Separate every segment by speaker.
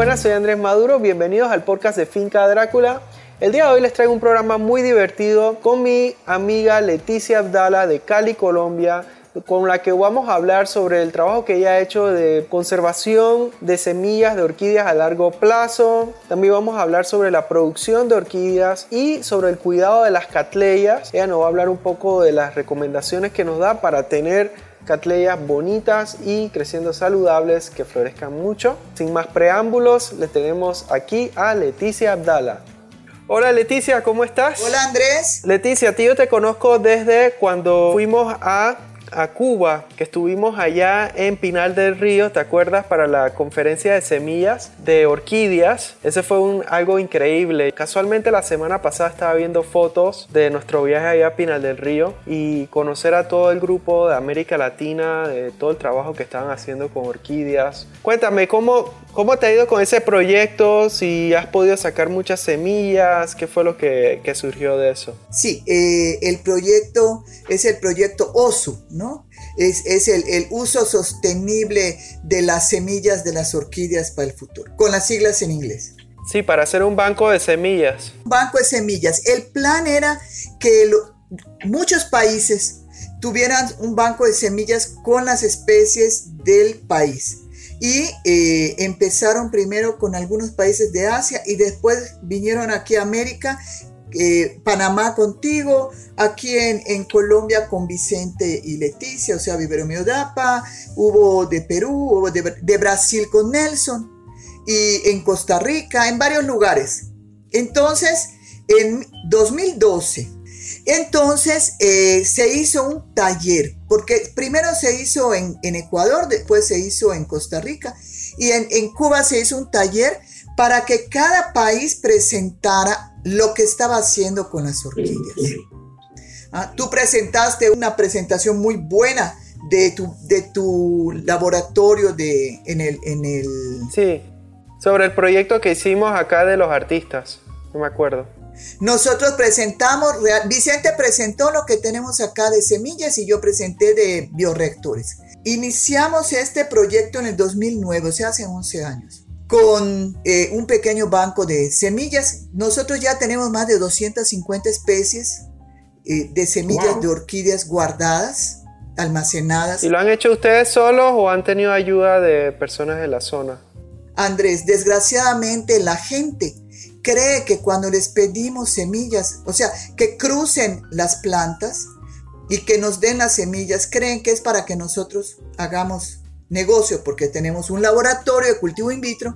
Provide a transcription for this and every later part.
Speaker 1: buenas, soy Andrés Maduro, bienvenidos al podcast de Finca Drácula. El día de hoy les traigo un programa muy divertido con mi amiga Leticia Abdala de Cali, Colombia, con la que vamos a hablar sobre el trabajo que ella ha hecho de conservación de semillas de orquídeas a largo plazo. También vamos a hablar sobre la producción de orquídeas y sobre el cuidado de las catleyas. Ella nos va a hablar un poco de las recomendaciones que nos da para tener catleyas bonitas y creciendo saludables que florezcan mucho. Sin más preámbulos, le tenemos aquí a Leticia Abdala. Hola Leticia, ¿cómo estás?
Speaker 2: Hola Andrés.
Speaker 1: Leticia, tío, te conozco desde cuando fuimos a a Cuba, que estuvimos allá en Pinal del Río, ¿te acuerdas? Para la conferencia de semillas de orquídeas. Ese fue algo increíble. Casualmente la semana pasada estaba viendo fotos de nuestro viaje allá a Pinal del Río y conocer a todo el grupo de América Latina, de todo el trabajo que estaban haciendo con orquídeas. Cuéntame, ¿cómo, cómo te ha ido con ese proyecto? Si has podido sacar muchas semillas, ¿qué fue lo que, que surgió de eso?
Speaker 2: Sí, eh, el proyecto es el proyecto OSU, es, el, uso sostenible de las semillas de las orquídeas para el futuro, con las siglas en inglés.
Speaker 1: Sí, para hacer un banco de semillas.
Speaker 2: Banco de semillas. El plan era que muchos países tuvieran un banco de semillas con las especies del país. Y eh, empezaron primero con algunos países de Asia y después vinieron aquí a América eh, Panamá contigo, aquí en, Colombia con Vicente y Leticia, o sea, Vivero Miodapa, hubo de Perú, hubo de, Brasil con Nelson, y en Costa Rica, en varios lugares. Entonces, en 2012, entonces eh, se hizo un taller, porque primero se hizo en, Ecuador, después se hizo en Costa Rica, y en, en Cuba se hizo un taller para que cada país presentara lo que estaba haciendo con las orquídeas. Ah, tú presentaste una presentación muy buena de tu, de tu laboratorio de, en, el, en el...
Speaker 1: Sí, sobre el proyecto que hicimos acá de los artistas, no me acuerdo.
Speaker 2: Nosotros presentamos, Vicente presentó lo que tenemos acá de semillas y yo presenté de bioreactores. Iniciamos este proyecto en el 2009, o sea, hace 11 años con eh, un pequeño banco de semillas. Nosotros ya tenemos más de 250 especies eh, de semillas de orquídeas guardadas, almacenadas.
Speaker 1: ¿Y lo han hecho ustedes solos o han tenido ayuda de personas de la zona?
Speaker 2: Andrés, desgraciadamente la gente cree que cuando les pedimos semillas, o sea, que crucen las plantas y que nos den las semillas, creen que es para que nosotros hagamos negocio porque tenemos un laboratorio de cultivo in vitro,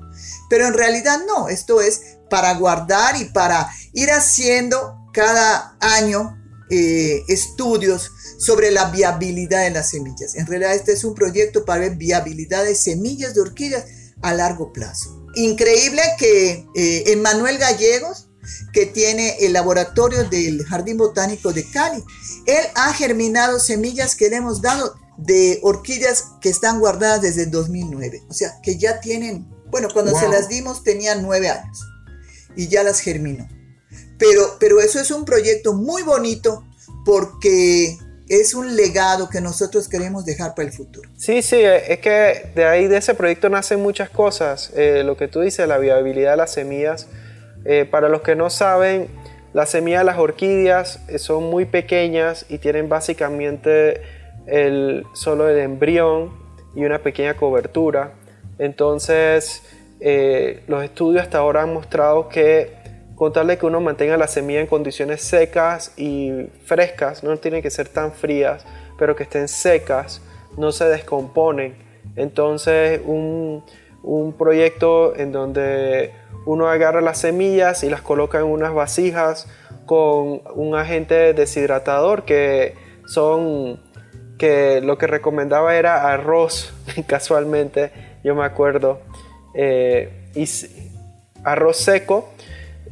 Speaker 2: pero en realidad no, esto es para guardar y para ir haciendo cada año eh, estudios sobre la viabilidad de las semillas. En realidad este es un proyecto para ver viabilidad de semillas de orquídeas a largo plazo. Increíble que eh, Gallegos, que tiene el laboratorio del Jardín Botánico de Cali, él ha germinado semillas que le hemos dado de orquídeas que están guardadas desde el 2009. O sea, que ya tienen, bueno, cuando se las dimos tenían nueve años y ya las germinó. Pero, pero eso es un proyecto muy bonito porque es un legado que nosotros queremos dejar para el futuro.
Speaker 1: Sí, sí, es que de ahí de ese proyecto nacen muchas cosas. Eh, lo que tú dices, la viabilidad de las semillas. Eh, para los que no saben, las semillas de las orquídeas eh, son muy pequeñas y tienen básicamente el, solo el embrión y una pequeña cobertura. Entonces, eh, los estudios hasta ahora han mostrado que con tal de que uno mantenga la semilla en condiciones secas y frescas, no tienen que ser tan frías, pero que estén secas, no se descomponen. Entonces, un, un proyecto en donde uno agarra las semillas y las coloca en unas vasijas con un agente deshidratador que son que lo que recomendaba era arroz, casualmente, yo me acuerdo, eh, arroz seco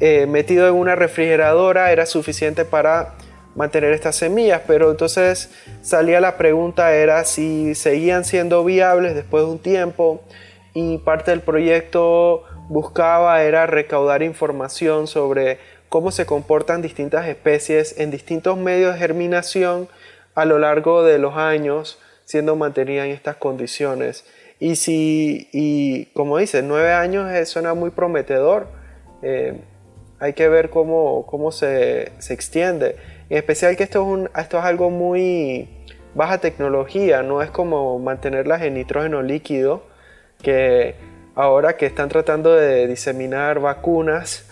Speaker 1: eh, metido en una refrigeradora era suficiente para mantener estas semillas, pero entonces salía la pregunta era si seguían siendo viables después de un tiempo y parte del proyecto buscaba era recaudar información sobre cómo se comportan distintas especies en distintos medios de germinación a lo largo de los años siendo mantenida en estas condiciones. Y si, y como dices, nueve años suena muy prometedor. Eh, hay que ver cómo, cómo se, se, extiende. En especial que esto es, un, esto es algo muy baja tecnología, no es como mantenerlas en nitrógeno líquido, que ahora que están tratando de diseminar vacunas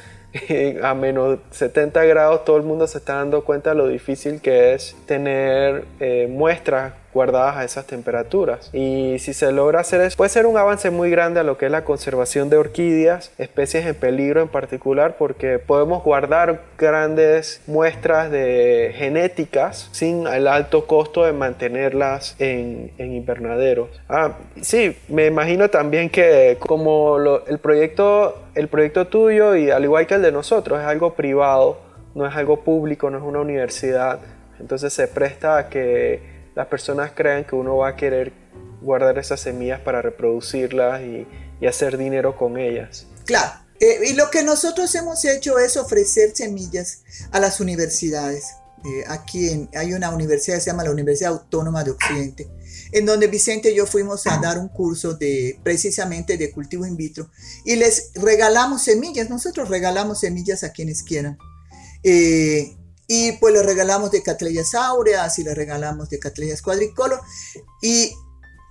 Speaker 1: a menos 70 grados, todo el mundo se está dando cuenta de lo difícil que es tener eh, muestras guardadas a esas temperaturas. Y si se logra hacer eso, puede ser un avance muy grande a lo que es la conservación de orquídeas, especies en peligro en particular, porque podemos guardar grandes muestras de genéticas sin el alto costo de mantenerlas en, invernaderos. Ah, sí, me imagino también que como el, proyecto, el proyecto tuyo y al igual que el de nosotros es algo privado, no es algo público, no es una universidad, entonces se presta a que las personas crean que uno va a querer guardar esas semillas para reproducirlas y, hacer dinero con ellas.
Speaker 2: Claro. Eh, y lo que nosotros hemos hecho es ofrecer semillas a las universidades. Eh, aquí hay una universidad que se llama la Universidad Autónoma de Occidente, en donde Vicente y yo fuimos a dar un curso de precisamente de cultivo in vitro y les regalamos semillas. Nosotros regalamos semillas a quienes quieran. Eh, y pues le regalamos de Catleyas áureas y le regalamos de Catleyas cuadricolor. Y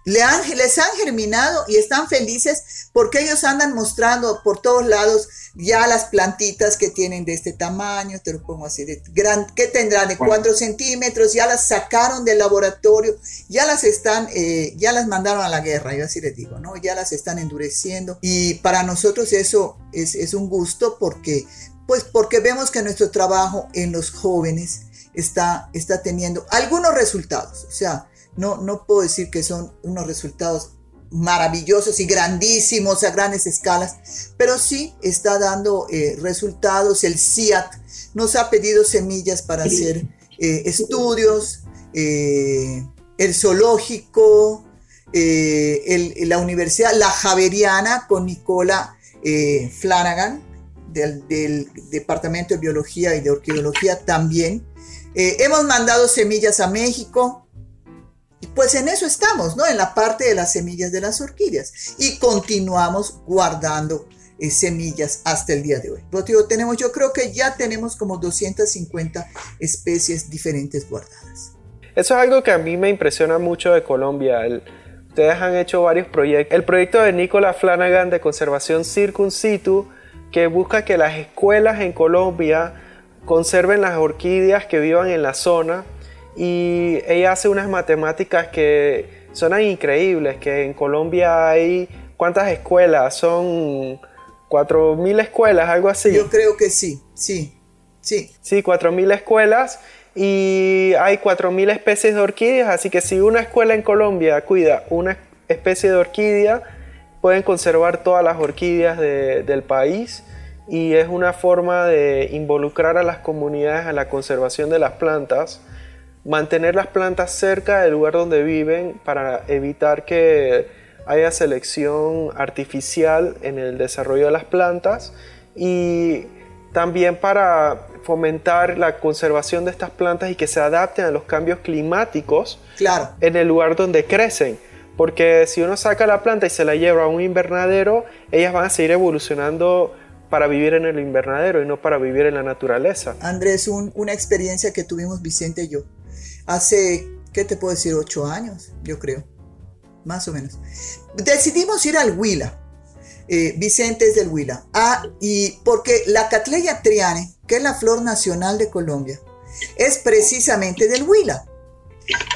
Speaker 2: le han, les han germinado y están felices porque ellos andan mostrando por todos lados ya las plantitas que tienen de este tamaño, te lo pongo así, de gran, que tendrán de 4 centímetros, ya las sacaron del laboratorio, ya las están, eh, ya las mandaron a la guerra, yo así les digo, ¿no? Ya las están endureciendo y para nosotros eso es, es un gusto porque pues porque vemos que nuestro trabajo en los jóvenes está, está teniendo algunos resultados. O sea, no, no puedo decir que son unos resultados maravillosos y grandísimos a grandes escalas, pero sí está dando eh, resultados. El CIAT nos ha pedido semillas para hacer eh, estudios, eh, el zoológico, la Universidad La Javeriana con Nicola Flanagan, del, Departamento de Biología y de Orquidología también. Eh, hemos mandado semillas a México, y pues en eso estamos, ¿no? En la parte de las semillas de las orquídeas. Y continuamos guardando eh, semillas hasta el día de hoy. tenemos, yo creo que ya tenemos como 250 especies diferentes guardadas.
Speaker 1: Eso es algo que a mí me impresiona mucho de Colombia. ustedes han hecho varios proyectos. El proyecto de Nicola Flanagan de conservación Circun Situ que busca que las escuelas en Colombia conserven las orquídeas que vivan en la zona y ella hace unas matemáticas que son increíbles, que en Colombia hay cuántas escuelas, son 4.000 escuelas, algo así.
Speaker 2: Yo creo que sí, sí, sí.
Speaker 1: Sí, 4.000 escuelas y hay 4.000 especies de orquídeas, así que si una escuela en Colombia cuida una especie de orquídea, pueden conservar todas las orquídeas del país y es una forma de involucrar a las comunidades a la conservación de las plantas, mantener las plantas cerca del lugar donde viven para evitar que haya selección artificial en el desarrollo de las plantas y también para fomentar la conservación de estas plantas y que se adapten a los cambios climáticos
Speaker 2: claro.
Speaker 1: en el lugar donde crecen porque si uno saca la planta y se la lleva a un invernadero, ellas van a seguir evolucionando para vivir en el invernadero y no para vivir en la naturaleza.
Speaker 2: Andrés, una experiencia que tuvimos Vicente y yo hace, ¿qué te puedo decir? Ocho años, yo creo, más o menos. Decidimos ir al Huila. Eh, Vicente es del Huila. Ah, y porque la Catleya triane, que es la flor nacional de Colombia, es precisamente del Huila.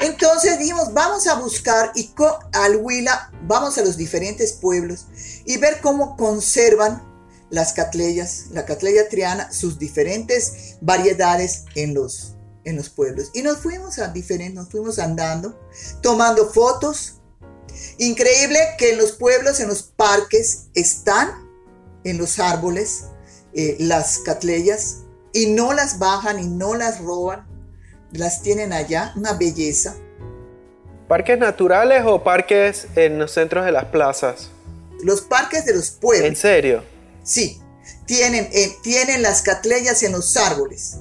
Speaker 2: Entonces dijimos, vamos a buscar y al Huila, vamos a los diferentes pueblos y ver cómo conservan las catleyas, la catleya triana, sus diferentes variedades en los, en los pueblos. Y nos fuimos a diferentes, nos fuimos andando, tomando fotos. Increíble que en los pueblos, en los parques, están en los árboles eh, las catleyas y no las bajan y no las roban las tienen allá, una belleza.
Speaker 1: ¿Parques naturales o parques en los centros de las plazas?
Speaker 2: Los parques de los pueblos.
Speaker 1: ¿En serio?
Speaker 2: Sí, tienen, eh, tienen las catleyas en los árboles.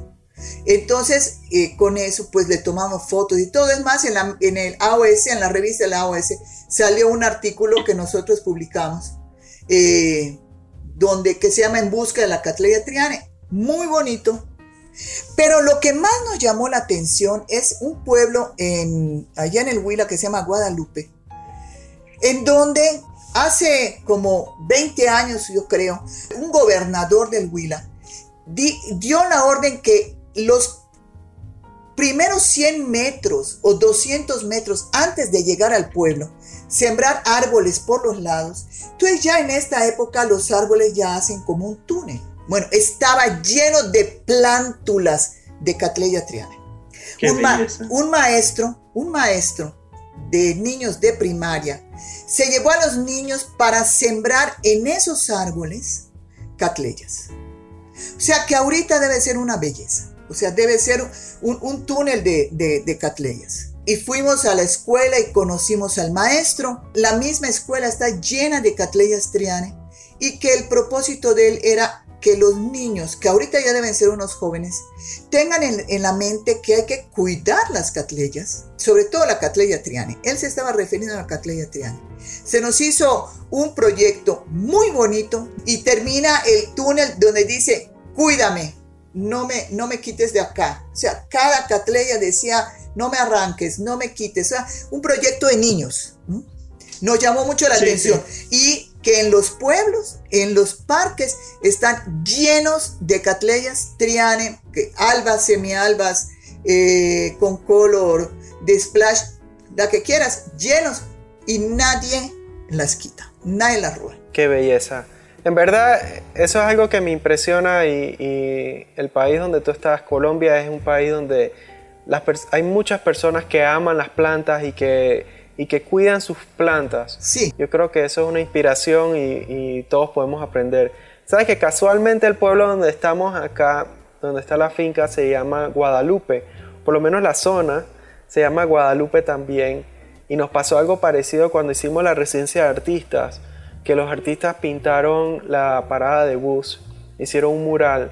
Speaker 2: Entonces, eh, con eso, pues le tomamos fotos y todo. Es más, en, la, en el AOS, en la revista de la AOS, salió un artículo que nosotros publicamos, eh, donde, que se llama En busca de la Catleya Triane. Muy bonito. Pero lo que más nos llamó la atención es un pueblo allá en el Huila que se llama Guadalupe, en donde hace como 20 años, yo creo, un gobernador del Huila dio la orden que los primeros 100 metros o 200 metros antes de llegar al pueblo, sembrar árboles por los lados. Entonces ya en esta época los árboles ya hacen como un túnel. Bueno, estaba lleno de plántulas de Catleya triane. Un, un, maestro, un maestro de niños de primaria, se llevó a los niños para sembrar en esos árboles catleyas. O sea que ahorita debe ser una belleza. O sea, debe ser un, túnel de, de, catleyas. Y fuimos a la escuela y conocimos al maestro. La misma escuela está llena de catleyas triane y que el propósito de él era que los niños, que ahorita ya deben ser unos jóvenes, tengan en, la mente que hay que cuidar las catleyas, sobre todo la catleya triane. Él se estaba refiriendo a la catleya triane. Se nos hizo un proyecto muy bonito y termina el túnel donde dice, cuídame, no me, no me quites de acá. O sea, cada catleya decía, no me arranques, no me quites. O sea, un proyecto de niños. Nos llamó mucho la atención. Y que en los pueblos, en los parques, están llenos de catleyas triane, albas, semialbas, eh, con color de splash, la que quieras, llenos y nadie las quita, nadie las roba.
Speaker 1: Qué belleza. En verdad, eso es algo que me impresiona y, el país donde tú estás, Colombia, es un país donde hay muchas personas que aman las plantas y que y que cuidan sus plantas.
Speaker 2: Sí.
Speaker 1: Yo creo que eso es una inspiración y, todos podemos aprender. Sabes que casualmente el pueblo donde estamos acá, donde está la finca, se llama Guadalupe. Por lo menos la zona se llama Guadalupe también. Y nos pasó algo parecido cuando hicimos la residencia de artistas, que los artistas pintaron la parada de bus, hicieron un mural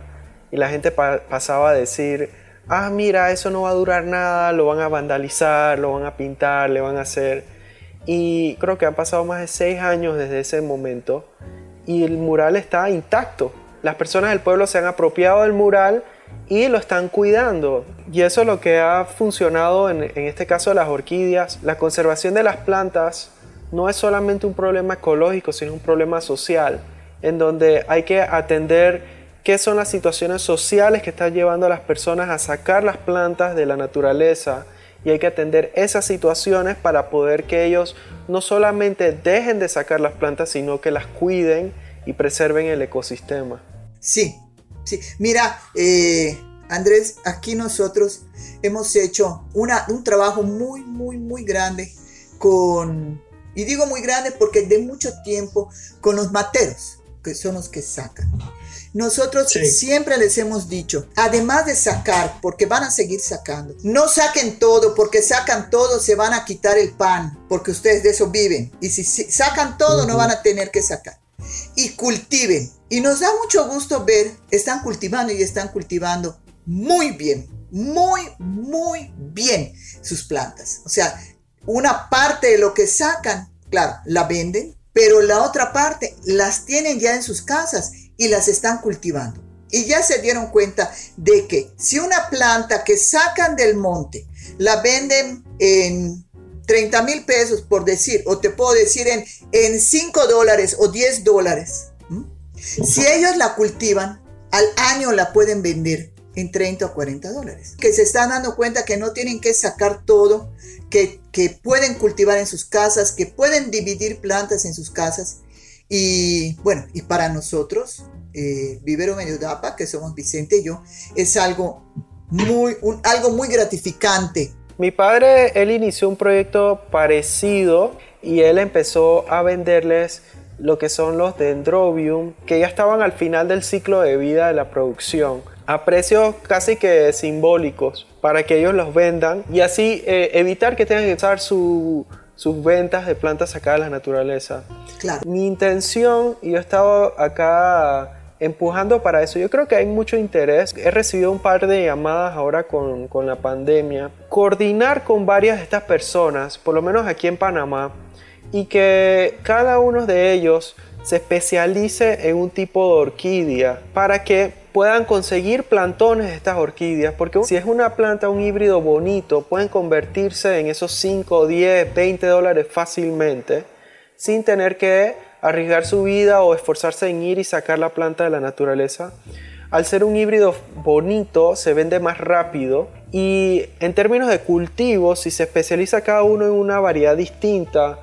Speaker 1: y la gente pasaba a decir, ah, mira, eso no va a durar nada, lo van a vandalizar, lo van a pintar, le van a hacer. Y creo que han pasado más de seis años desde ese momento y el mural está intacto. Las personas del pueblo se han apropiado del mural y lo están cuidando. Y eso es lo que ha funcionado en, en este caso de las orquídeas. La conservación de las plantas no es solamente un problema ecológico, sino un problema social, en donde hay que atender qué son las situaciones sociales que están llevando a las personas a sacar las plantas de la naturaleza y hay que atender esas situaciones para poder que ellos no solamente dejen de sacar las plantas, sino que las cuiden y preserven el ecosistema.
Speaker 2: Sí, sí. Mira, eh, Andrés, aquí nosotros hemos hecho una, un trabajo muy, muy, muy grande con, y digo muy grande porque de mucho tiempo, con los materos, que son los que sacan. Nosotros siempre les hemos dicho, además de sacar, porque van a seguir sacando, no saquen todo, porque sacan todo, se van a quitar el pan, porque ustedes de eso viven. Y si sacan todo, no van a tener que sacar. Y cultiven. Y nos da mucho gusto ver, están cultivando y están cultivando muy bien, muy, muy bien sus plantas. O sea, una parte de lo que sacan, claro, la venden, pero la otra parte las tienen ya en sus casas y las están cultivando. Y ya se dieron cuenta de que si una planta que sacan del monte la venden en 30 mil pesos, por decir, o te puedo decir en, en 5 dólares o 10 dólares, si ellos la cultivan, al año la pueden vender en 30 o 40 dólares. Que se están dando cuenta que no tienen que sacar todo, que, que pueden cultivar en sus casas, que pueden dividir plantas en sus casas y bueno, y para nosotros, eh, Vivero Mediodapa, que somos Vicente y yo, es algo muy, algo muy gratificante.
Speaker 1: Mi padre, él inició un proyecto parecido y él empezó a venderles lo que son los dendrobium, que ya estaban al final del ciclo de vida de la producción, a precios casi que simbólicos, para que ellos los vendan y así eh, evitar que tengan que usar su, sus ventas de plantas sacadas de la naturaleza.
Speaker 2: Claro.
Speaker 1: Mi intención, y yo he estado acá empujando para eso, yo creo que hay mucho interés. He recibido un par de llamadas ahora con, con la pandemia. Coordinar con varias de estas personas, por lo menos aquí en Panamá, y que cada uno de ellos se especialice en un tipo de orquídea para que puedan conseguir plantones de estas orquídeas, porque si es una planta, un híbrido bonito, pueden convertirse en esos 5, 10, 20 dólares fácilmente, sin tener que arriesgar su vida o esforzarse en ir y sacar la planta de la naturaleza. Al ser un híbrido bonito, se vende más rápido y en términos de cultivo, si se especializa cada uno en una variedad distinta,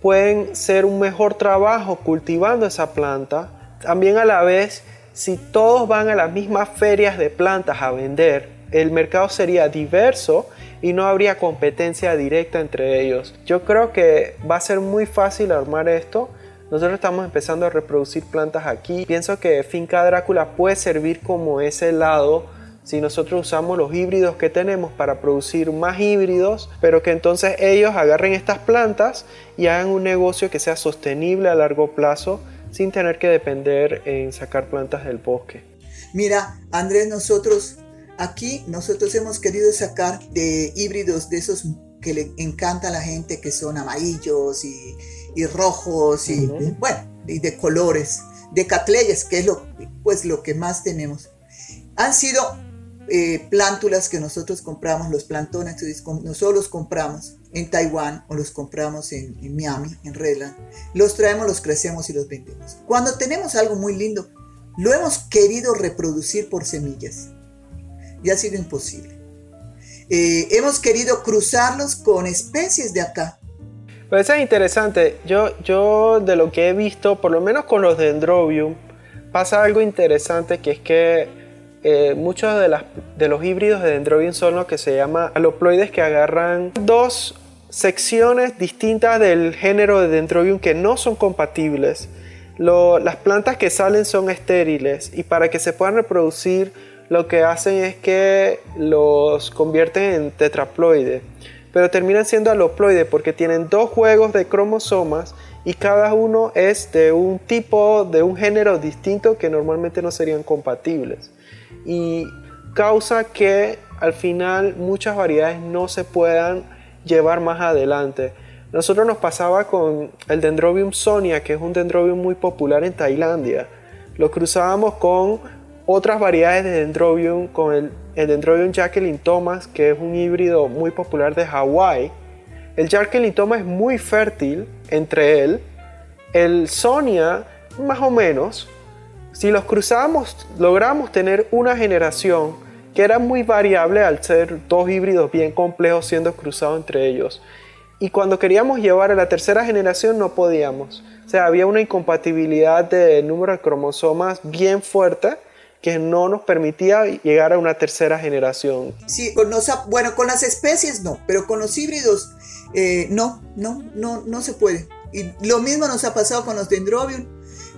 Speaker 1: pueden ser un mejor trabajo cultivando esa planta. También a la vez, si todos van a las mismas ferias de plantas a vender, el mercado sería diverso y no habría competencia directa entre ellos. Yo creo que va a ser muy fácil armar esto. Nosotros estamos empezando a reproducir plantas aquí. Pienso que Finca Drácula puede servir como ese lado si nosotros usamos los híbridos que tenemos para producir más híbridos, pero que entonces ellos agarren estas plantas y hagan un negocio que sea sostenible a largo plazo sin tener que depender en sacar plantas del bosque.
Speaker 2: Mira, Andrés, nosotros aquí nosotros hemos querido sacar de híbridos de esos que le encanta a la gente, que son amarillos y, rojos y bueno, y de colores, de catleyes, que es lo, pues, lo que más tenemos. Han sido eh, plántulas que nosotros compramos, los plantones, nosotros los compramos en Taiwán o los compramos en, Miami, en Redland, los traemos, los crecemos y los vendemos. Cuando tenemos algo muy lindo, lo hemos querido reproducir por semillas y ha sido imposible. Eh, hemos querido cruzarlos con especies de acá.
Speaker 1: Pues eso es interesante. Yo, yo de lo que he visto, por lo menos con los dendrobium, pasa algo interesante que es que eh, muchos de, los híbridos de Dendrobium son lo que se llama aloploides que agarran dos secciones distintas del género de Dendrobium que no son compatibles. las plantas que salen son estériles y para que se puedan reproducir lo que hacen es que los convierten en tetraploides, pero terminan siendo aloploides porque tienen dos juegos de cromosomas y cada uno es de un tipo, de un género distinto que normalmente no serían compatibles y causa que al final muchas variedades no se puedan llevar más adelante. Nosotros nos pasaba con el Dendrobium sonia, que es un dendrobium muy popular en Tailandia. Lo cruzábamos con otras variedades de Dendrobium, con el, el Dendrobium Jacqueline Thomas, que es un híbrido muy popular de Hawái. El Jacqueline Thomas es muy fértil entre él. El Sonia, más o menos, si los cruzamos, logramos tener una generación que era muy variable al ser dos híbridos bien complejos siendo cruzados entre ellos. Y cuando queríamos llevar a la tercera generación no podíamos. O sea, había una incompatibilidad de número de cromosomas bien fuerte que no nos permitía llegar a una tercera generación.
Speaker 2: Sí, con bueno, con las especies no, pero con los híbridos eh, no, no, no, no se puede. Y lo mismo nos ha pasado con los dendrobium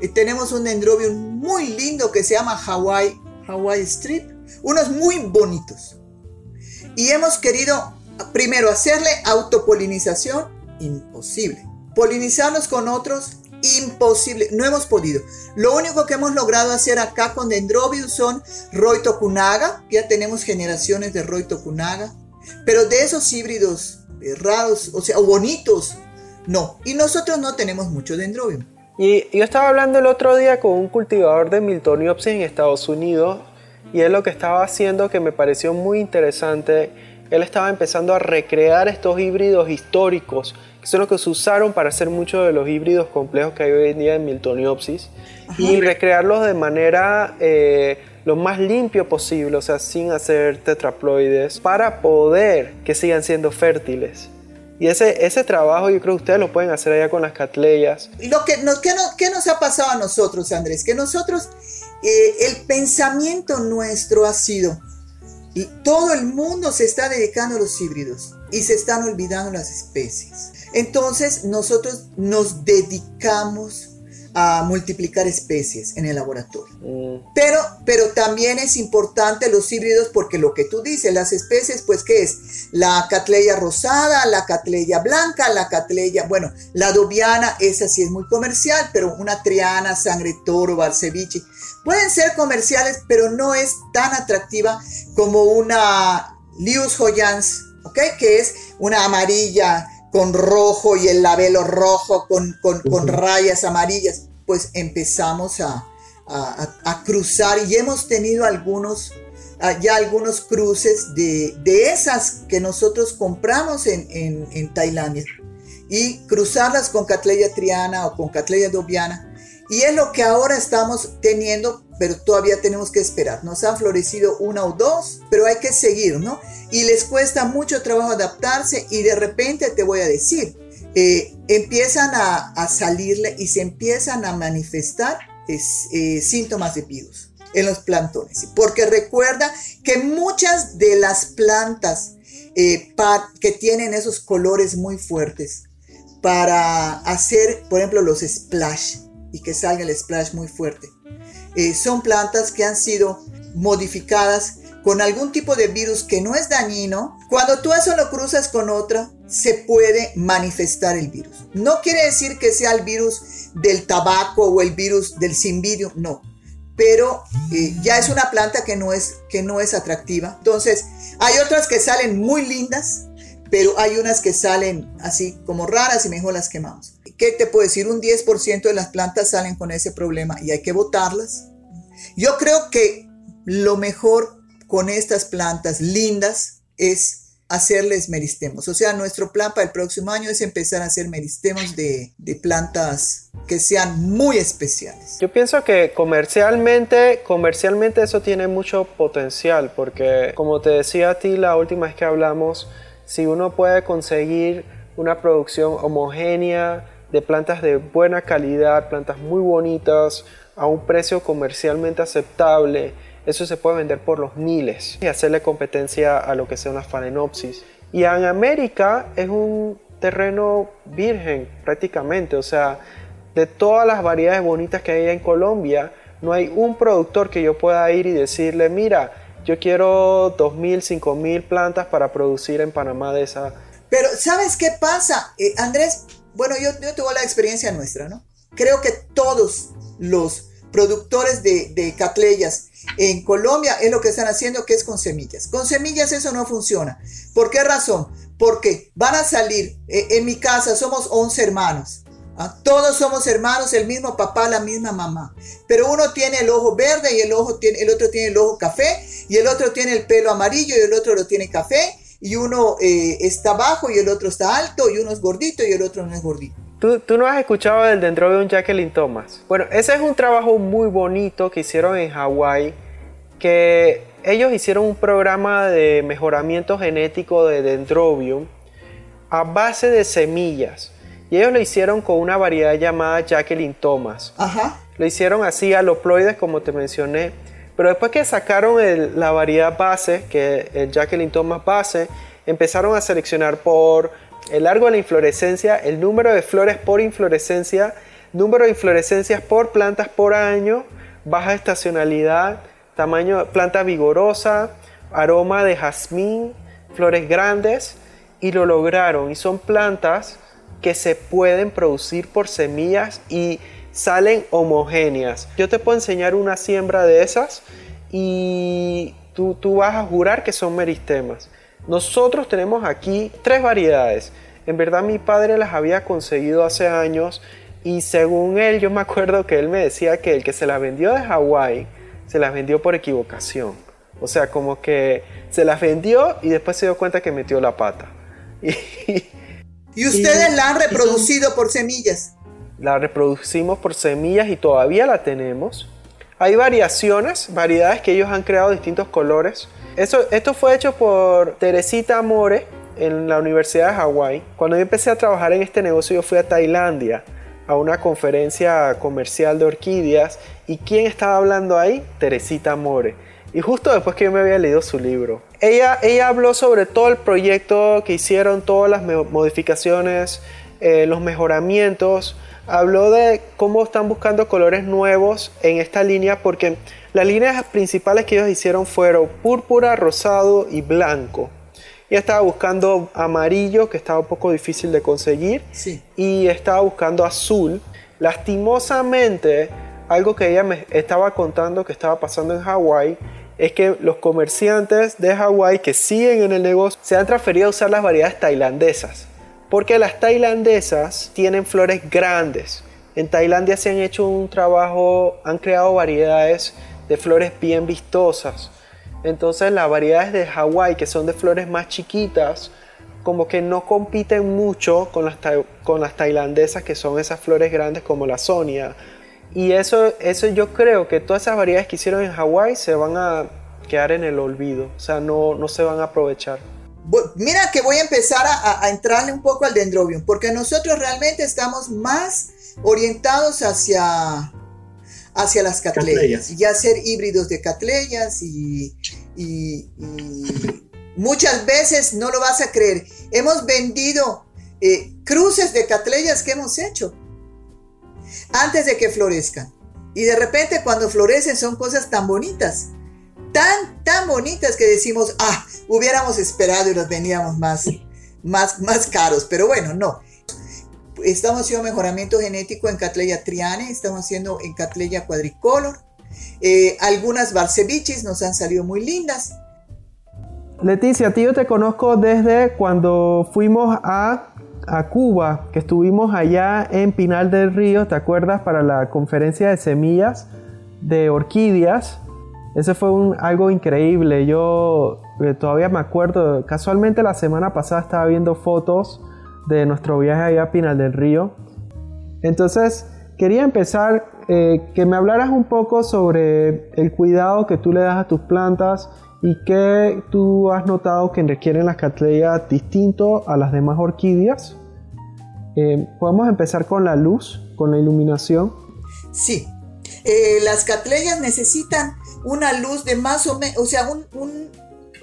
Speaker 2: tenemos un dendrobium muy lindo que se llama Hawaii, Hawaii Strip, unos muy bonitos. Y hemos querido primero hacerle autopolinización, imposible. Polinizarlos con otros, imposible, no hemos podido. Lo único que hemos logrado hacer acá con Dendrobium son Roy Tokunaga, ya tenemos generaciones de Roy Tokunaga, pero de esos híbridos raros, o sea, bonitos, no. Y nosotros no tenemos mucho Dendrobium.
Speaker 1: Y yo estaba hablando el otro día con un cultivador de Miltoniopsis en Estados Unidos y él lo que estaba haciendo que me pareció muy interesante, él estaba empezando a recrear estos híbridos históricos, que son los que se usaron para hacer muchos de los híbridos complejos que hay hoy en día en Miltoniopsis, y recrearlos de manera eh, lo más limpio posible, o sea, sin hacer tetraploides, para poder que sigan siendo fértiles. Y ese, ese trabajo yo creo que ustedes lo pueden hacer allá con las catleyas.
Speaker 2: Lo que, nos, ¿qué, no, ¿Qué nos ha pasado a nosotros, Andrés? Que nosotros, eh, el pensamiento nuestro ha sido, y todo el mundo se está dedicando a los híbridos y se están olvidando las especies. Entonces nosotros nos dedicamos a multiplicar especies en el laboratorio. Mm. Pero, pero también es importante los híbridos porque lo que tú dices, las especies, pues, ¿qué es? La catleya rosada, la catleya blanca, la catleya, bueno, la dobiana, esa sí es muy comercial, pero una triana, sangre toro, barceviche, pueden ser comerciales, pero no es tan atractiva como una Lius Hoyans, ¿ok? Que es una amarilla con rojo y el labelo rojo con, con, rayas amarillas, pues empezamos a, a, cruzar y hemos tenido algunos, ya algunos cruces de, de esas que nosotros compramos en, en, en, Tailandia y cruzarlas con Catleya triana o con Catleya dobiana. Y es lo que ahora estamos teniendo, pero todavía tenemos que esperar. Nos han florecido una o dos, pero hay que seguir, ¿no? Y les cuesta mucho trabajo adaptarse y de repente te voy a decir, eh, empiezan a, salirle y se empiezan a manifestar eh, síntomas de virus en los plantones. Porque recuerda que muchas de las plantas eh, que tienen esos colores muy fuertes para hacer, por ejemplo, los splash y que salga el splash muy fuerte, eh, son plantas que han sido modificadas con algún tipo de virus que no es dañino, cuando tú eso lo cruzas con otra, se puede manifestar el virus. No quiere decir que sea el virus del tabaco o el virus del simbidio, no. Pero eh, ya es una planta que no es, que no es atractiva. Entonces, hay otras que salen muy lindas, pero hay unas que salen así como raras y mejor las quemamos. ¿Qué te puedo decir? Un 10% de las plantas salen con ese problema y hay que botarlas. Yo creo que lo mejor con estas plantas lindas es hacerles meristemos. O sea, nuestro plan para el próximo año es empezar a hacer meristemos de, de, plantas que sean muy especiales.
Speaker 1: Yo pienso que comercialmente, comercialmente eso tiene mucho potencial porque como te decía a ti la última vez que hablamos, si uno puede conseguir una producción homogénea de plantas de buena calidad, plantas muy bonitas, a un precio comercialmente aceptable, eso se puede vender por los miles y hacerle competencia a lo que sea una phalaenopsis. Y en América es un terreno virgen prácticamente, o sea, de todas las variedades bonitas que hay en Colombia, no hay un productor que yo pueda ir y decirle, mira, yo quiero 2.000, 5.000 plantas para producir en Panamá de esa.
Speaker 2: Pero ¿sabes qué pasa? Eh, Andrés, bueno, yo, yo tengo la experiencia nuestra, ¿no? Creo que todos los productores de, de catleyas en Colombia es lo que están haciendo, que es con semillas. Con semillas eso no funciona. ¿Por qué razón? Porque van a salir, eh, en mi casa somos 11 hermanos. ¿ah? Todos somos hermanos, el mismo papá, la misma mamá. Pero uno tiene el ojo verde y el, ojo el otro tiene el ojo café y el otro tiene el pelo amarillo y el otro lo tiene café y uno eh, está bajo y el otro está alto y uno es gordito y el otro no es gordito.
Speaker 1: ¿Tú, no has escuchado del Dendrobium Jacqueline Thomas? Bueno, ese es un trabajo muy bonito que hicieron en Hawái, que ellos hicieron un programa de mejoramiento genético de Dendrobium a base de semillas. Y ellos lo hicieron con una variedad llamada Jacqueline Thomas. Ajá. Lo hicieron así aloploides, como te mencioné. Pero después que sacaron la variedad base, que el Jacqueline Thomas base, empezaron a seleccionar por el largo de la inflorescencia, el número de flores por inflorescencia, número de inflorescencias por plantas por año, baja estacionalidad, tamaño planta vigorosa, aroma de jazmín, flores grandes y lo lograron. Y son plantas que se pueden producir por semillas y salen homogéneas. Yo te puedo enseñar una siembra de esas y tú, tú vas a jurar que son meristemas. Nosotros tenemos aquí tres variedades. En verdad mi padre las había conseguido hace años y según él yo me acuerdo que él me decía que el que se las vendió de Hawái se las vendió por equivocación. O sea, como que se las vendió y después se dio cuenta que metió la pata.
Speaker 2: Y, ustedes la han reproducido por semillas?
Speaker 1: La reproducimos por semillas y todavía la tenemos. Hay variaciones, variedades que ellos han creado distintos colores esto fue hecho por Teresita Amore en la Universidad de Hawái. Cuando yo empecé a trabajar en este negocio, yo fui a Tailandia a una conferencia comercial de orquídeas. ¿Y quién estaba hablando ahí? Teresita Amore. Y justo después que yo me había leído su libro. Ella, ella habló sobre todo el proyecto que hicieron, todas las modificaciones, eh, los mejoramientos. Habló de cómo están buscando colores nuevos en esta línea porque las líneas principales que ellos hicieron fueron púrpura, rosado y blanco. Ella estaba buscando amarillo, que estaba un poco difícil de conseguir, y estaba buscando azul. Lastimosamente, algo que ella me estaba contando que estaba pasando en Hawái es que los comerciantes de Hawái que siguen en el negocio se han transferido a usar las variedades tailandesas Porque las tailandesas tienen flores grandes. En Tailandia se han hecho un trabajo, han creado variedades de flores bien vistosas. Entonces las variedades de Hawái, que son de flores más chiquitas, como que no compiten mucho con las, tailandesas, que son esas flores grandes como la Sonia. Y eso, eso yo creo que todas esas variedades que hicieron en Hawái se van a quedar en el olvido, o sea, no, no se van a aprovechar.
Speaker 2: Mira que voy a empezar a, a entrarle un poco al dendrobium, porque nosotros realmente estamos más orientados hacia hacia las catleyas, y hacer híbridos de catleyas y, muchas veces no lo vas a creer. Hemos vendido eh, cruces de catleyas que hemos hecho antes de que florezcan. Y de repente cuando florecen son cosas tan bonitas, tan, tan bonitas que decimos, ah, hubiéramos esperado y los veníamos más, más, más caros. Pero bueno, no. Estamos haciendo mejoramiento genético en Catleya triane, estamos haciendo en Catleya quadricolor. Eh, algunas barcevichis nos han salido muy lindas.
Speaker 1: Leticia, tío, te conozco desde cuando fuimos a, a, Cuba, que estuvimos allá en Pinal del Río, ¿te acuerdas? Para la conferencia de semillas de orquídeas. Ese fue algo increíble. Yo eh, todavía me acuerdo, casualmente la semana pasada estaba viendo fotos de nuestro viaje allá a Pinal del Río. Entonces, quería empezar eh, que me hablaras un poco sobre el cuidado que tú le das a tus plantas y que tú has notado que requieren las catleyas distinto a las demás orquídeas. Eh, Podemos empezar con la luz, con la iluminación.
Speaker 2: Sí, eh, las catleyas necesitan una luz de más o menos, o sea, un,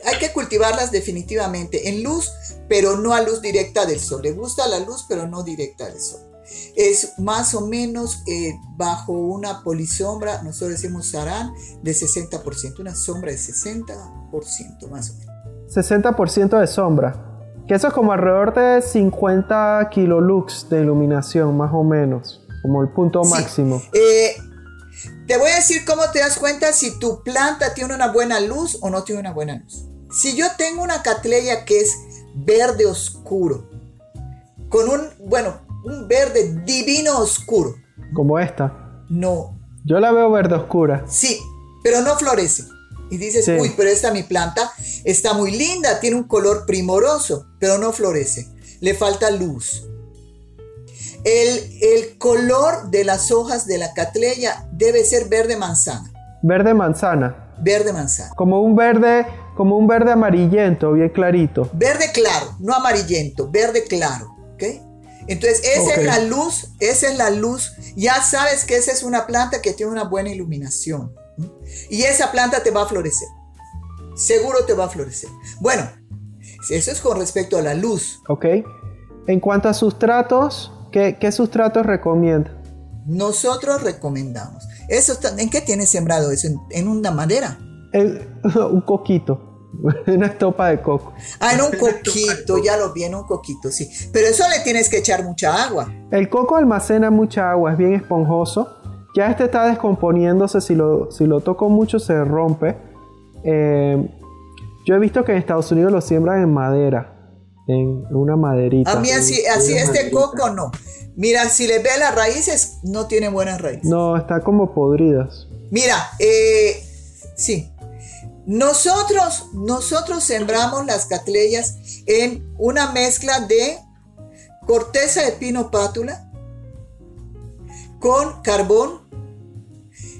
Speaker 2: hay que cultivarlas definitivamente en luz, pero no a luz directa del sol. Le gusta la luz, pero no directa del sol. Es más o menos eh, bajo una polisombra, nosotros decimos sarán, de 60%, una sombra de 60% más o menos.
Speaker 1: 60% de sombra. Que eso es como alrededor de 50 kilolux de iluminación, más o menos, como el punto máximo.
Speaker 2: Eh, te voy a decir cómo te das cuenta si tu planta tiene una buena luz o no tiene una buena luz. Si yo tengo una catleya que es verde oscuro, con un, bueno, un verde divino oscuro.
Speaker 1: Como esta.
Speaker 2: No.
Speaker 1: Yo la veo verde oscura.
Speaker 2: Sí, pero no florece. Y dices, uy, pero esta mi planta está muy linda, tiene un color primoroso, pero no florece. Le falta luz. El, el color de las hojas de la catleya debe ser verde manzana.
Speaker 1: Verde manzana.
Speaker 2: Verde manzana.
Speaker 1: Como un verde como un verde amarillento, bien clarito.
Speaker 2: Verde claro, no amarillento, verde claro, ¿ok? Entonces, esa es la luz, esa es la luz. Ya sabes que esa es una planta que tiene una buena iluminación. Y esa planta te va a florecer. Seguro te va a florecer. Bueno, eso es con respecto a la luz.
Speaker 1: Ok. En cuanto a sustratos, ¿qué, qué sustratos recomienda?
Speaker 2: Nosotros recomendamos. Eso ¿En qué tienes sembrado eso? ¿En, una madera?
Speaker 1: un coquito. Una estopa de coco.
Speaker 2: Ah, en un coquito, ya lo vi en un coquito, sí. Pero eso le tienes que echar mucha agua.
Speaker 1: El coco almacena mucha agua, es bien esponjoso. Ya este está descomponiéndose, si lo, si lo toco mucho se rompe. Eh, yo he visto que en Estados Unidos lo siembran en madera, en una maderita.
Speaker 2: A mí así, así este coco no. Mira, si le ve las raíces, no tiene buenas raíces.
Speaker 1: No, está como podridas.
Speaker 2: Mira, eh, sí, nosotros, nosotros sembramos las catleyas en una mezcla de corteza de pino pátula con carbón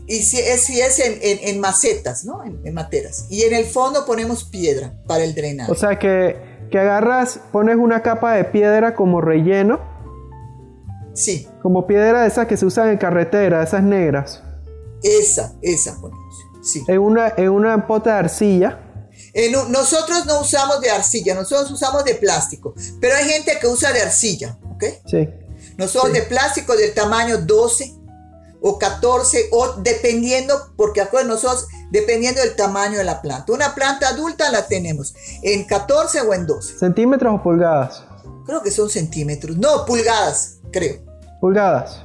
Speaker 2: y si es, si es en, macetas, ¿no? En, materas. Y en el fondo ponemos piedra para el drenaje.
Speaker 1: O sea que, que agarras, pones una capa de piedra como relleno.
Speaker 2: Sí.
Speaker 1: Como piedra de esas que se usan en carretera, esas negras.
Speaker 2: Esa, esa ponemos.
Speaker 1: En una, en una pota de arcilla.
Speaker 2: nosotros no usamos de arcilla, nosotros usamos de plástico. Pero hay gente que usa de arcilla, ¿ok?
Speaker 1: Sí.
Speaker 2: Nosotros de plástico del tamaño 12 o 14, o dependiendo, porque acuérdense, nosotros, dependiendo del tamaño de la planta. Una planta adulta la tenemos en 14 o en 12.
Speaker 1: ¿Centímetros o pulgadas?
Speaker 2: Creo que son centímetros. No, pulgadas, creo.
Speaker 1: Pulgadas.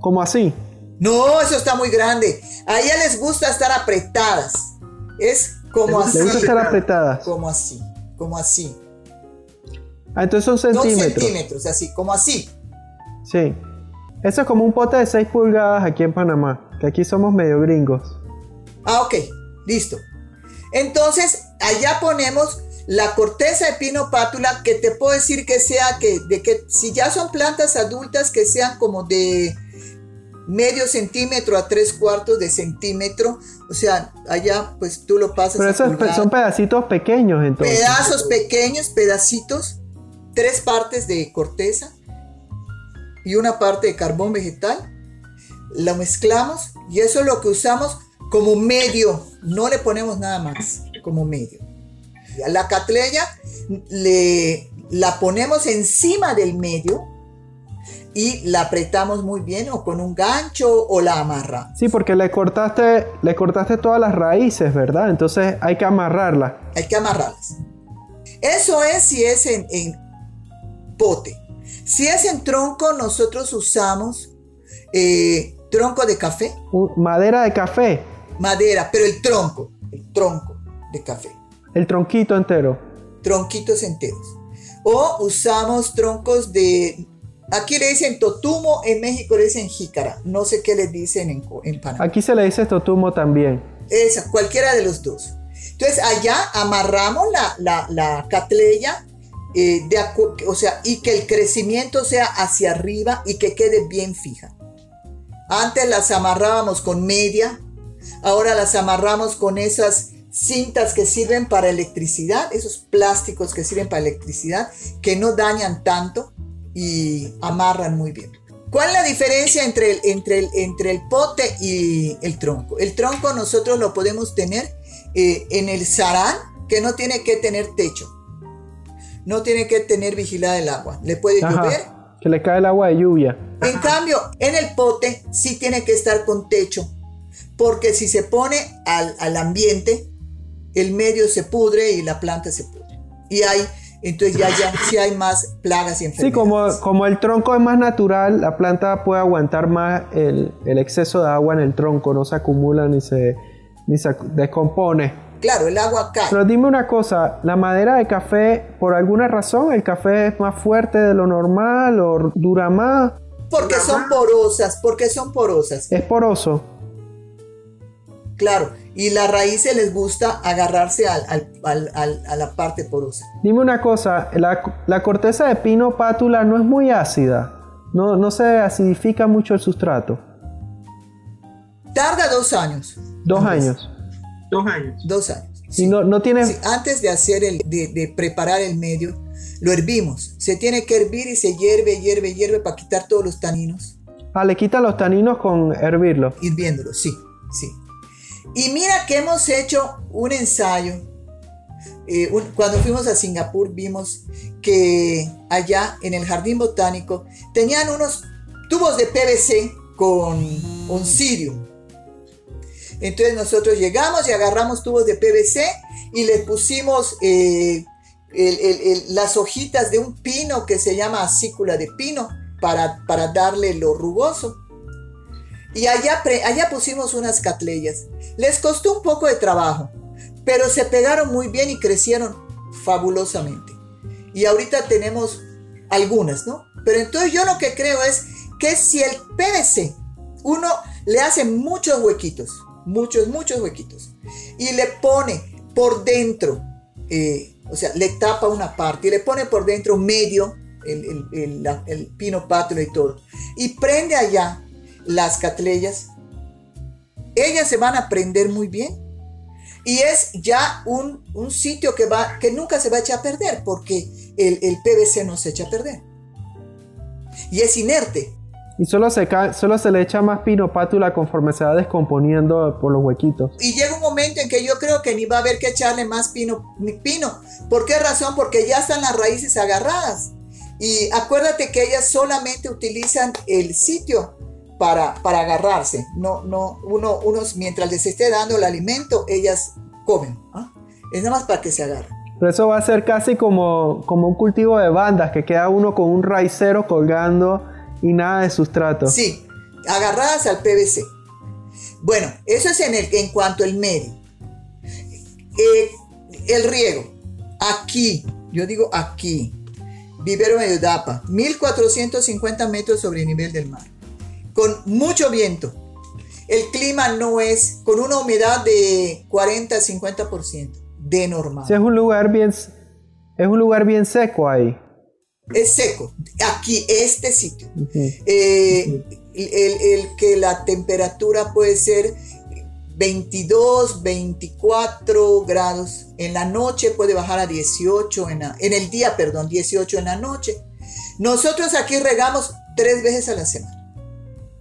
Speaker 1: ¿Como así?
Speaker 2: No, eso está muy grande. A ella les gusta estar apretadas. Es como así.
Speaker 1: Les gusta estar apretadas.
Speaker 2: Como así, como así.
Speaker 1: Ah, entonces son centímetros.
Speaker 2: Dos centímetros, así, como así.
Speaker 1: Sí. Eso es como un pote de 6 pulgadas aquí en Panamá, que aquí somos medio gringos.
Speaker 2: Ah, ok, listo. Entonces, allá ponemos la corteza de pino pátula, que te puedo decir que sea que, de que si ya son plantas adultas, que sean como de medio centímetro a tres cuartos de centímetro. O sea, allá pues tú lo pasas.
Speaker 1: Pero esos son pedacitos pequeños entonces.
Speaker 2: Pedazos pequeños, pedacitos, tres partes de corteza y una parte de carbón vegetal. Lo mezclamos y eso es lo que usamos como medio. No le ponemos nada más, como medio. A la catleya le, la ponemos encima del medio y la apretamos muy bien o con un gancho o la amarra.
Speaker 1: Sí, porque le cortaste, le cortaste todas las raíces, ¿verdad? Entonces hay que amarrarla.
Speaker 2: Hay que amarrarlas. Eso es si es en, en pote. Si es en tronco, nosotros usamos eh, tronco de café.
Speaker 1: Madera de café.
Speaker 2: Madera, pero el tronco, el tronco de café.
Speaker 1: El tronquito entero.
Speaker 2: Tronquitos enteros. O usamos troncos de... Aquí le dicen totumo, en México le dicen jícara. No sé qué le dicen en, en Panamá.
Speaker 1: Aquí se le dice totumo también.
Speaker 2: Esa, cualquiera de los dos. Entonces allá amarramos la, la, la catleya eh, o sea, y que el crecimiento sea hacia arriba y que quede bien fija. Antes las amarrábamos con media, ahora las amarramos con esas cintas que sirven para electricidad, esos plásticos que sirven para electricidad, que no dañan tanto y amarran muy bien. ¿Cuál es la diferencia entre el, entre el, entre el pote y el tronco? El tronco nosotros lo podemos tener eh, en el sarán, que no tiene que tener techo no tiene que tener vigilada el agua. Le puede llover.
Speaker 1: Que le cae el agua de lluvia.
Speaker 2: En cambio, en el pote sí tiene que estar con techo. Porque si se pone al, ambiente, el medio se pudre y la planta se pudre. Y hay, entonces ya, ya sí hay más plagas y enfermedades.
Speaker 1: Sí, como, como el tronco es más natural, la planta puede aguantar más el, el exceso de agua en el tronco, no se acumula ni se, ni se descompone.
Speaker 2: Claro, el agua cae.
Speaker 1: Pero dime una cosa, la madera de café, por alguna razón, el café es más fuerte de lo normal o dura más.
Speaker 2: Porque son porosas, porque son porosas.
Speaker 1: Es poroso.
Speaker 2: Claro, y las raíces les gusta agarrarse a la parte porosa.
Speaker 1: Dime una cosa, la, corteza de pino pátula no es muy ácida, no, no se acidifica mucho el sustrato.
Speaker 2: Tarda dos años.
Speaker 1: Dos años.
Speaker 3: Dos años.
Speaker 2: Dos años.
Speaker 1: Y no, no tiene...
Speaker 2: antes de hacer el, de, preparar el medio, lo hervimos. Se tiene que hervir y se hierve, hierve, hierve para quitar todos los taninos.
Speaker 1: Ah, le quitan los taninos con hervirlo.
Speaker 2: Hirviéndolo, sí, sí. Y mira que hemos hecho un ensayo. Eh, cuando fuimos a Singapur vimos que allá en el jardín botánico tenían unos tubos de PVC con oncidium entonces nosotros llegamos y agarramos tubos de PVC y le pusimos eh, las hojitas de un pino que se llama acícula de pino para, para darle lo rugoso. Y allá, allá pusimos unas catleyas. Les costó un poco de trabajo, pero se pegaron muy bien y crecieron fabulosamente. Y ahorita tenemos algunas, ¿no? Pero entonces yo lo que creo es que si el PVC uno le hace muchos huequitos, muchos, muchos huequitos. Y le pone por dentro, eh, o sea, le tapa una parte y le pone por dentro medio el, el, pino pátula y todo. Y prende allá las catleyas. Ellas se van a prender muy bien. Y es ya un, un, sitio que, va, que nunca se va a echar a perder porque el, el PVC no se echa a perder. Y es inerte.
Speaker 1: Y solo se, solo se le echa más pino pátula conforme se va descomponiendo por los huequitos.
Speaker 2: Y llega un momento en que yo creo que ni va a haber que echarle más pino, ni pino. ¿Por qué razón? Porque ya están las raíces agarradas. Y acuérdate que ellas solamente utilizan el sitio para, para agarrarse. No, no, uno, unos, mientras les esté dando el alimento, ellas comen. ¿ah? Es nada más para que se agarren.
Speaker 1: Pero eso va a ser casi como, como un cultivo de bandas, que queda uno con un raicero colgando y nada de sustrato.
Speaker 2: Sí, agarradas al PVC. Bueno, eso es en, el, en cuanto al medio. Eh, el riego, aquí, yo digo aquí, vivero Medodapa, 1450 metros sobre el nivel del mar, con mucho viento. El clima no es con una humedad de 40-50% de normal.
Speaker 1: Sí, es un lugar bien es un lugar bien seco ahí.
Speaker 2: Es seco. Aquí, este sitio. Eh, el, que la temperatura puede ser 22, 24 grados. En la noche puede bajar a 18, en, en el día, perdón, 18 en la noche. Nosotros aquí regamos tres veces a la semana.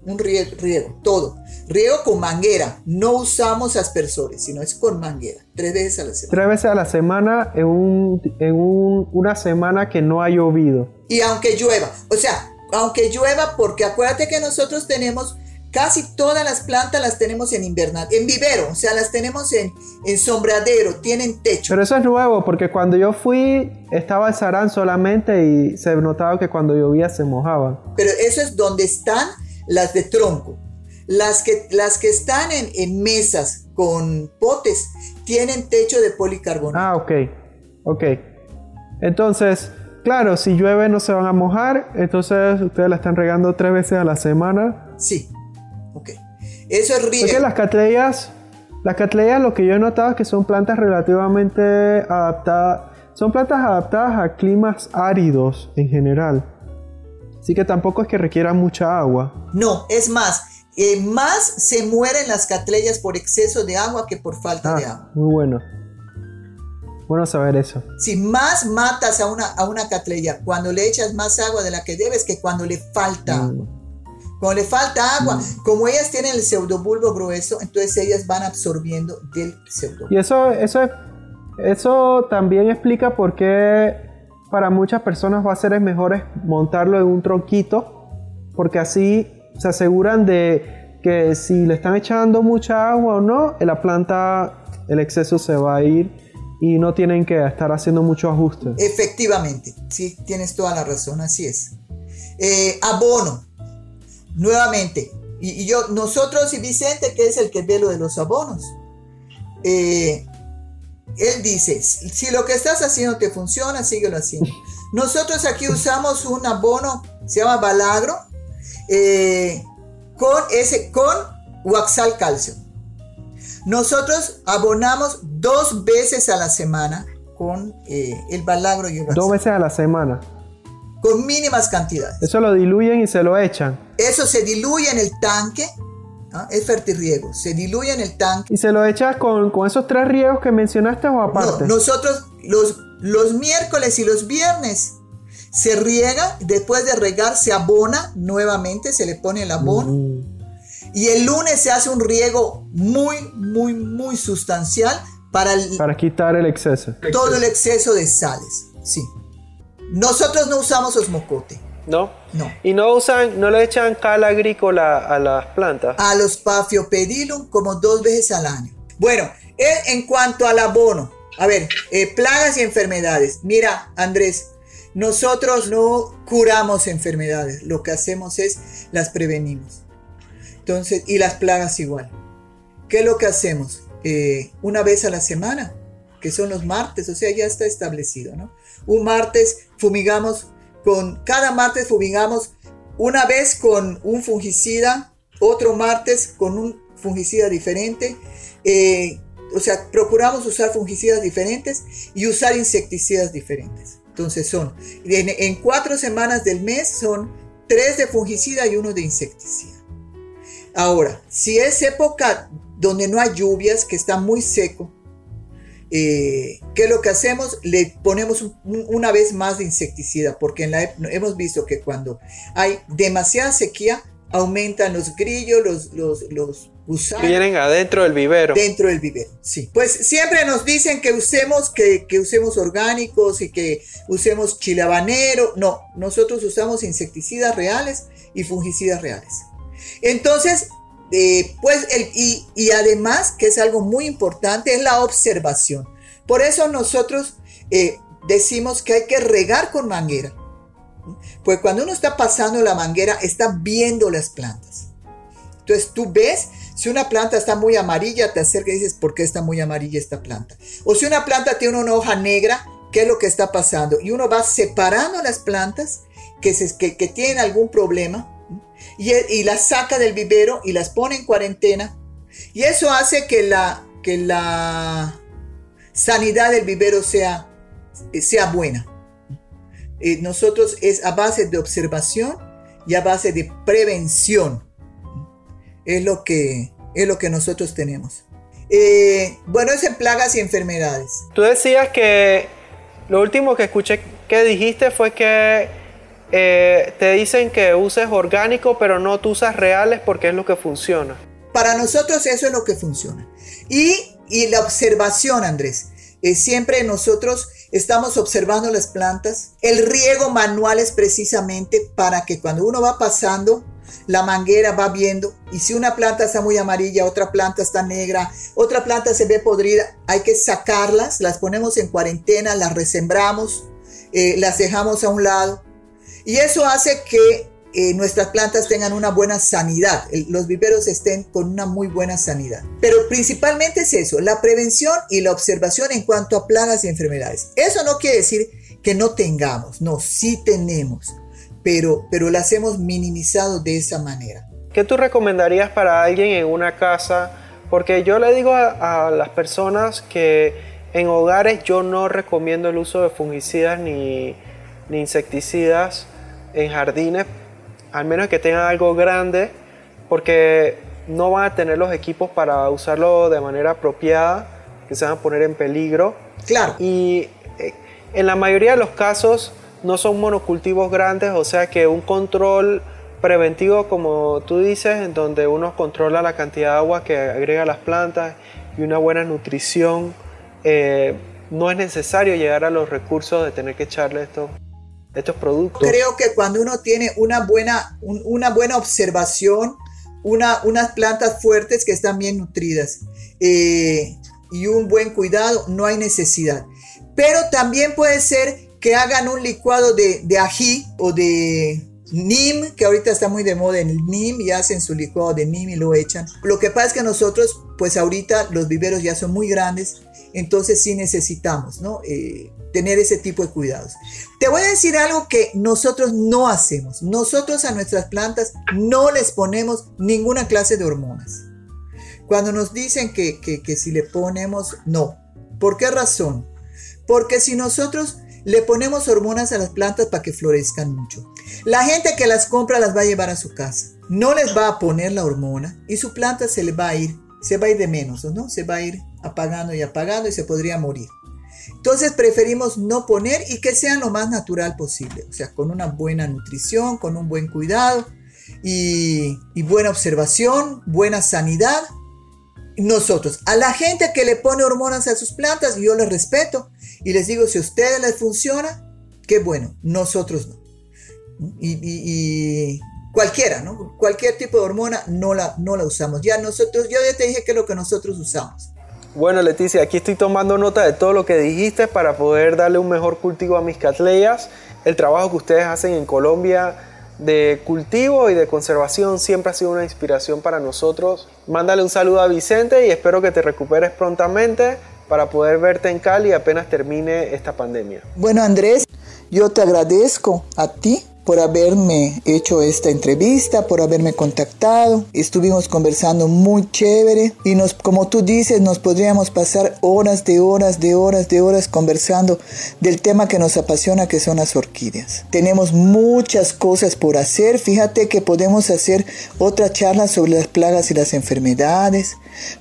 Speaker 2: Un riego, riego todo. Riego con manguera. No usamos aspersores, sino es con manguera. Tres veces a la semana.
Speaker 1: Tres veces a la semana en, un, en un, una semana que no ha llovido.
Speaker 2: Y aunque llueva. O sea, aunque llueva, porque acuérdate que nosotros tenemos casi todas las plantas las tenemos en invernadero, en vivero, o sea, las tenemos en, en sombradero, tienen techo.
Speaker 1: Pero eso es nuevo, porque cuando yo fui estaba el sarán solamente y se notaba que cuando llovía se mojaban.
Speaker 2: Pero eso es donde están las de tronco. Las que, las que están en, en mesas con potes tienen techo de policarbonato.
Speaker 1: Ah, ok, ok. Entonces, Claro, si llueve no se van a mojar, entonces ustedes la están regando tres veces a la semana.
Speaker 2: Sí, ok. Eso es riego.
Speaker 1: Porque las catleyas, las lo que yo he notado es que son plantas relativamente adaptadas, son plantas adaptadas a climas áridos en general. Así que tampoco es que requieran mucha agua.
Speaker 2: No, es más, eh, más se mueren las catleyas por exceso de agua que por falta de
Speaker 1: Ah,
Speaker 2: agua.
Speaker 1: muy bueno. Bueno saber eso.
Speaker 2: Si más matas a una, a una catleya cuando le echas más agua de la que debes que cuando le falta
Speaker 1: Mm.
Speaker 2: agua. Cuando le falta agua, como ellas tienen el pseudobulbo grueso, entonces ellas van absorbiendo del pseudobulbo.
Speaker 1: Y eso, eso, es- eso también explica por qué para muchas personas va a ser mejor montarlo en un tronquito, porque así se aseguran de que si le están echando mucha agua o no, la planta, el exceso se va a ir y no tienen que estar haciendo mucho ajuste.
Speaker 2: Efectivamente, sí, tienes toda la razón, así es. Eh, abono, nuevamente, y, y yo, nosotros y Vicente, que es el que ve lo de los abonos, eh, él dice, si lo que estás haciendo te funciona, síguelo haciendo. Nosotros aquí usamos un abono, se llama Balagro, eh, con, ese, con Waxal Calcio. Nosotros abonamos dos veces a la semana con eh, el balagro y el
Speaker 1: Dos
Speaker 2: Waxal,
Speaker 1: veces a la semana.
Speaker 2: con mínimas cantidades.
Speaker 1: Eso lo diluyen y se lo echan.
Speaker 2: Eso se diluye en el tanque, ¿ah? es fertirriego, se diluye en el tanque.
Speaker 1: ¿Y se lo echas con, con esos tres riegos que mencionaste o
Speaker 2: No,
Speaker 1: aparte?
Speaker 2: nosotros los, los miércoles y los viernes se riega, después de regar se abona nuevamente, se le pone el abono.
Speaker 1: Mm.
Speaker 2: Y el lunes se hace un riego muy, muy, muy sustancial para el-
Speaker 1: Para quitar el exceso.
Speaker 2: todo el exceso de sales. Sí. Nosotros no usamos osmocote.
Speaker 1: ¿No?
Speaker 2: No.
Speaker 1: Y no usan, no le echan cal agrícola a las plantas.
Speaker 2: A los Paphiopedilum como dos veces al año. Bueno, eh, en cuanto al abono. A ver, eh, plagas y enfermedades. Mira, Andrés, nosotros no curamos enfermedades. Lo que hacemos es las prevenimos. Entonces, y las plagas igual. ¿Qué es lo que hacemos? Eh, una vez a la semana, que son los martes, o sea, ya está establecido, ¿no? Un martes fumigamos con, cada martes fumigamos una vez con un fungicida, otro martes con un fungicida diferente. eh, o sea, procuramos usar fungicidas diferentes y usar insecticidas diferentes. Entonces son, en, en cuatro semanas del mes son tres de fungicida y uno de insecticida. Ahora, si es época donde no hay lluvias, que está muy seco, eh, ¿qué es lo que hacemos? Le ponemos un- un- una vez más de insecticida, porque en la, ep- hemos visto que cuando hay demasiada sequía, aumentan los grillos, los, los, los gusanos
Speaker 1: Vienen adentro del vivero.
Speaker 2: dentro del vivero. Sí. Pues siempre nos dicen que usemos, que, que usemos orgánicos y que usemos chile habanero. No, nosotros usamos insecticidas reales y fungicidas reales. Entonces, eh, pues, y, y además, que es algo muy importante, es la observación. Por eso nosotros eh, decimos que hay que regar con manguera. Pues cuando uno está pasando la manguera, está viendo las plantas. Entonces tú ves, si una planta está muy amarilla, te acercas y dices, ¿por qué está muy amarilla esta planta? O si una planta tiene una hoja negra, qué es lo que está pasando. Y uno va separando las plantas que, se, que, tienen algún problema y, y, las saca del vivero y las pone en cuarentena. Y eso hace que la, que la sanidad del vivero sea, sea buena. Eh, nosotros es a base de observación y a base de prevención. Es lo que, es lo que nosotros tenemos. Eh, bueno, es en plagas y enfermedades.
Speaker 1: Tú decías que lo último que escuché que dijiste fue que eh, te dicen que uses orgánico, pero no tú usas reales porque es lo que funciona.
Speaker 2: Para nosotros eso es lo que funciona. Y, y la observación, Andrés. Eh, siempre nosotros estamos observando las plantas. El riego manual es precisamente para que cuando uno va pasando, la manguera va viendo y si una planta está muy amarilla, otra planta está negra, otra planta se ve podrida, hay que sacarlas, las ponemos en cuarentena, las resembramos, eh, las dejamos a un lado y eso hace que eh, nuestras plantas tengan una buena sanidad, los viveros estén con una muy buena sanidad. Pero principalmente es eso, la prevención y la observación en cuanto a plagas y enfermedades. Eso no quiere decir que no tengamos, no, sí tenemos pero, pero las hemos minimizado de esa manera.
Speaker 1: ¿Qué tú recomendarías para alguien en una casa? Porque yo le digo a, las personas que en hogares yo no recomiendo el uso de fungicidas ni, ni insecticidas en jardines, al menos que tengan algo grande, porque no van a tener los equipos para usarlo de manera apropiada, que se van a poner en peligro.
Speaker 2: Claro.
Speaker 1: Y eh, en la mayoría de los casos, no son monocultivos grandes, o sea que un control preventivo, como tú dices, en donde uno controla la cantidad de agua que agrega a las plantas y una buena nutrición, eh, no es necesario llegar a los recursos de tener que echarle estos, estos productos.
Speaker 2: Creo que cuando uno tiene una buena, una buena observación, una, unas plantas fuertes que están bien nutridas eh, y un buen cuidado, no hay necesidad. Pero también puede ser que hagan un licuado de, ají o de NIM, que ahorita está muy de moda en el NIM y hacen su licuado de NIM y lo echan. Lo que pasa es que nosotros, pues ahorita los viveros ya son muy grandes, entonces sí necesitamos, ¿no? Eh, tener ese tipo de cuidados. Te voy a decir algo que nosotros no hacemos. Nosotros a nuestras plantas no les ponemos ninguna clase de hormonas. Cuando nos dicen que, que, si le ponemos, no. ¿Por qué razón? Porque si nosotros le ponemos hormonas a las plantas para que florezcan mucho. La gente que las compra las va a llevar a su casa. No les va a poner la hormona y su planta se le va a ir, se va a ir de menos, ¿no? Se va a ir apagando y apagando y se podría morir. Entonces preferimos no poner y que sean lo más natural posible, o sea, con una buena nutrición, con un buen cuidado y, buena observación, buena sanidad nosotros, a la gente que le pone hormonas a sus plantas, yo les respeto y les digo, si a ustedes les funciona, qué bueno, nosotros no. Y, cualquiera. Cualquier tipo de hormona no la, no la usamos. Ya nosotros, yo ya te dije que es lo que nosotros usamos.
Speaker 1: Bueno, Leticia, aquí estoy tomando nota de todo lo que dijiste para poder darle un mejor cultivo a mis catleyas. El trabajo que ustedes hacen en Colombia de cultivo y de conservación siempre ha sido una inspiración para nosotros. Mándale un saludo a Vicente y espero que te recuperes prontamente para poder verte en Cali apenas termine esta pandemia.
Speaker 2: Bueno Andrés, yo te agradezco a ti por haberme hecho esta entrevista, por haberme contactado. Estuvimos conversando muy chévere y nos, como tú dices, nos podríamos pasar horas de horas de horas de horas conversando del tema que nos apasiona, que son las orquídeas. Tenemos muchas cosas por hacer. Fíjate que podemos hacer otra charla sobre las plagas y las enfermedades.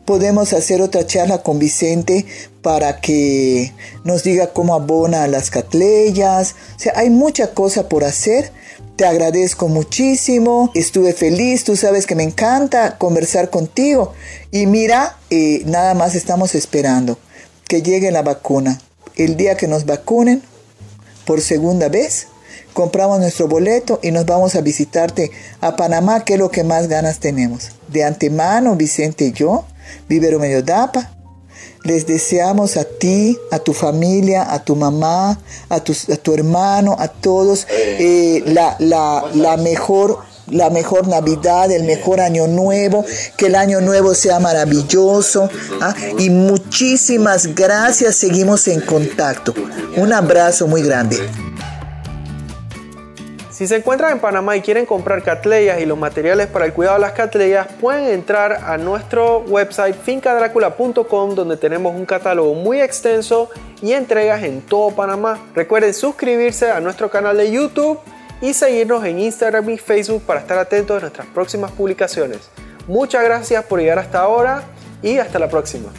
Speaker 2: Podemos hacer otra charla con Vicente para que nos diga cómo abona las catleyas. O sea, hay mucha cosa por hacer. Te agradezco muchísimo, estuve feliz, tú sabes que me encanta conversar contigo. Y mira, eh, nada más estamos esperando que llegue la vacuna. El día que nos vacunen, por segunda vez, compramos nuestro boleto y nos vamos a visitarte a Panamá, que es lo que más ganas tenemos. De antemano, Vicente y yo, Vivero Medio Dapa, les deseamos a ti, a tu familia, a tu mamá, a tu, a tu hermano, a todos, eh, la, la, la, mejor, la mejor Navidad, el mejor año nuevo, que el año nuevo sea maravilloso. ¿ah? Y muchísimas gracias, seguimos en contacto. Un abrazo muy grande.
Speaker 1: Si se encuentran en Panamá y quieren comprar catleyas y los materiales para el cuidado de las catleyas, pueden entrar a nuestro website fincadracula.com donde tenemos un catálogo muy extenso y entregas en todo Panamá. Recuerden suscribirse a nuestro canal de YouTube y seguirnos en Instagram y Facebook para estar atentos a nuestras próximas publicaciones. Muchas gracias por llegar hasta ahora y hasta la próxima.